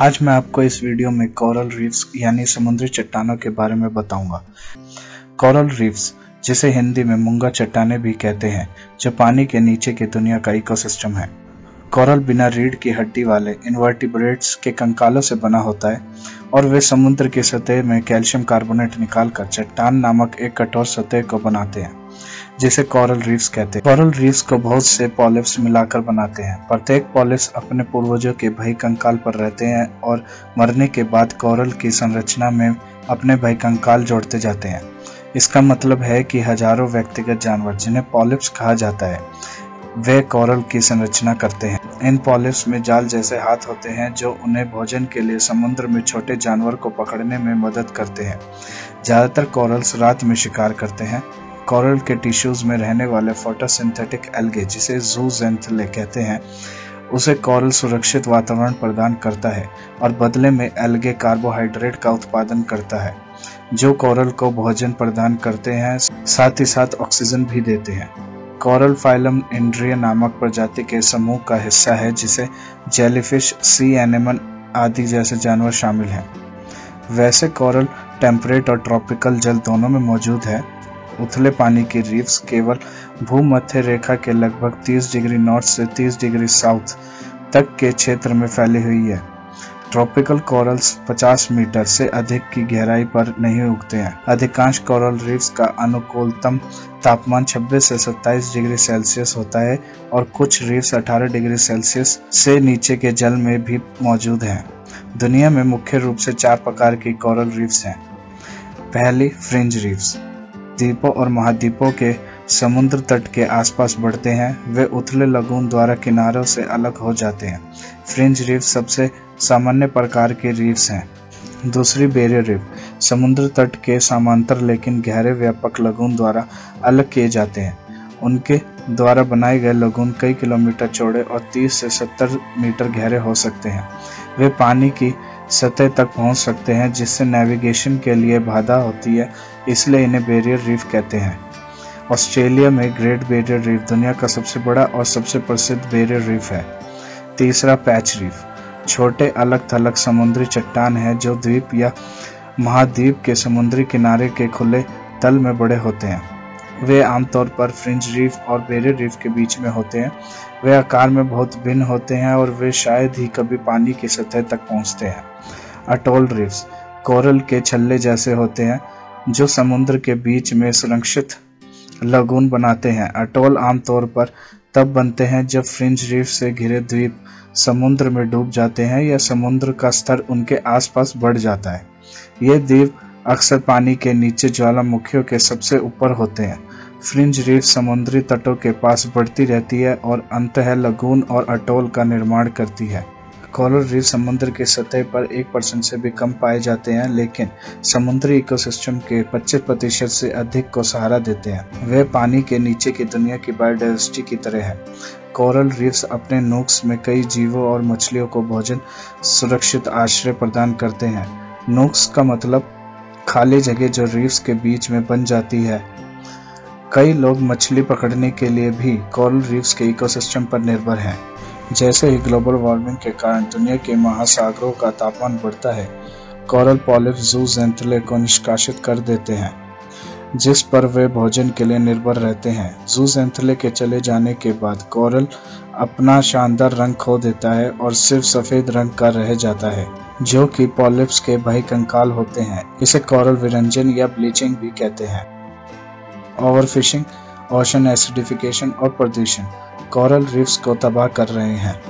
आज मैं आपको इस वीडियो में कोरल रीफ्स यानी समुद्री चट्टानों के बारे में बताऊँगा। कोरल रीफ्स जिसे हिंदी में मुंगा चट्टाने भी कहते हैं, जो पानी के नीचे की दुनिया का इकोसिस्टम है। कोरल बिना रीढ़ की हड्डी वाले इन्वर्टिब्रेट्स के कंकालों से बना होता है और वे समुद्र की सतह में कैल्शियम कार्बोनेट निकालकर चट्टान नामक एक कठोर सतह को बनाते हैं, जिसे कोरल रीफ्स कहते हैं। कोरल रीफ्स को बहुत से पॉलिप्स मिलाकर बनाते हैं। प्रत्येक पॉलिप्स अपने पूर्वजों के भई कंकाल पर रहते हैं और मरने के बाद कोरल की संरचना में अपने भई कंकाल जोड़ते जाते हैं। इसका मतलब है कि हज़ारों व्यक्तिगत जानवर, जिन्हें पॉलिप्स कहा जाता है वे कोरल की संरचना करते हैं। इन पॉलिप्स में जाल जैसे हाथ होते हैं जो उन्हें भोजन के लिए समुद्र में छोटे जानवर को पकड़ने में मदद करते हैं। ज़्यादातर कोरल्स रात में शिकार करते हैं। कोरल के टिश्यूज में रहने वाले फोटोसिंथेटिक एल्गे, जिसे जूजेंथले कहते हैं, उसे कोरल सुरक्षित वातावरण प्रदान करता है और बदले में एल्गे कार्बोहाइड्रेट का उत्पादन करता है, जो कोरल को भोजन प्रदान करते हैं, साथ ही साथ ऑक्सीजन भी देते हैं। कोरल फाइलम इंड्रिया नामक प्रजाति के समूह का हिस्सा है, जिसे जेलीफिश सी एनिमल आदि जैसे जानवर शामिल हैं। वैसे कॉरल टेम्परेट और ट्रॉपिकल जल दोनों में मौजूद है। उथले पानी की रीफ्स केवल भूमध्य रेखा के लगभग 30 डिग्री नॉर्थ से 30 डिग्री साउथ तक के क्षेत्र में फैली हुई है। ट्रॉपिकल कोरल्स 50 मीटर से अधिक की गहराई पर नहीं उगते हैं। अधिकांश कोरल रीफ्स का अनुकूलतम तापमान 26 से 27 डिग्री सेल्सियस होता है और कुछ रीफ्स 18 डिग्री सेल्सियस से नीचे के जल में भी मौजूद हैं। दुनिया में मुख्य रूप से चार प्रकार की कोरल रीफ्स हैं। पहली, फ्रिंज रीफ्स। द्वीपों और महाद्वीपों के समुद्र तट के आसपास बढ़ते हैं। वे उथले लगून द्वारा किनारों से अलग हो जाते हैं। फ्रिंज रीफ सबसे सामान्य प्रकार के रीफ्स हैं। दूसरी बेरियर रीफ, समुद्र तट के समांतर लेकिन गहरे व्यापक लगून द्वारा अलग किए जाते हैं। उनके द्वारा बनाए गए लगून कई किलोमीटर चौड़े और 30 से 70 मीटर गहरे हो सकते हैं। वे पानी की सतह तक पहुँच सकते हैं, जिससे नेविगेशन के लिए बाधा होती है, इसलिए इन्हें बैरियर रीफ कहते हैं। ऑस्ट्रेलिया में ग्रेट बैरियर रीफ दुनिया का सबसे बड़ा और सबसे प्रसिद्ध बैरियर रीफ है। तीसरा पैच रीफ छोटे अलग थलग समुद्री चट्टान है जो द्वीप या महाद्वीप के समुद्री किनारे के खुले तल में बड़े होते हैं। वे आमतौर पर फ्रिंज रीफ और बेरियर रीफ के बीच में होते हैं। वे आकार में बहुत भिन्न होते हैं और वे शायद ही कभी पानी की सतह तक पहुँचते हैं। अटोल रीफ्स कोरल के छल्ले जैसे होते हैं, जो समुद्र के बीच में सुरक्षित लगून बनाते हैं। अटोल आमतौर पर तब बनते हैं जब फ्रिंज रीफ से घिरे द्वीप समुद्र में डूब जाते हैं या समुद्र का स्तर उनके आसपास बढ़ जाता है। ये द्वीप अक्सर पानी के नीचे ज्वालामुखियों के सबसे ऊपर होते हैं। फ्रिंज रीफ समुद्री तटों के पास बढ़ती रहती है और अंतः लगून और अटोल का निर्माण करती है। कोरल रीफ समुद्र की सतह पर एक परसेंट से भी कम पाए जाते हैं, लेकिन समुद्री इकोसिस्टम के 25 प्रतिशत से अधिक को सहारा देते हैं। वे पानी के नीचे की दुनिया की बायोडाइवर्सिटी की तरह है। कोरल रीफ्स अपने नोक्स में कई जीवों और मछलियों को भोजन सुरक्षित आश्रय प्रदान करते हैं। नोक्स का मतलब खाली जगह जो रीफ्स के बीच में बन जाती है। कई लोग मछली पकड़ने के लिए भी कोरल रीफ्स के इकोसिस्टम पर निर्भर हैं। जैसे ही ग्लोबल वार्मिंग के कारण दुनिया के महासागरों का तापमान बढ़ता है कॉरल पॉलिप जू जैंतले को निष्कासित कर देते हैं। जिस पर वे भोजन के लिए निर्भर रहते हैं। जू जेंथले के चले जाने के बाद कोरल अपना शानदार रंग खो देता है और सिर्फ़ सफ़ेद रंग का रह जाता है, जो कि पॉलिप्स के भाई कंकाल होते हैं। इसे कोरल विरंजन या ब्लीचिंग भी कहते हैं। ओवरफिशिंग, ओशन एसिडिफिकेशन और प्रदूषण। कोरल रीफ्स को तबाह कर रहे हैं।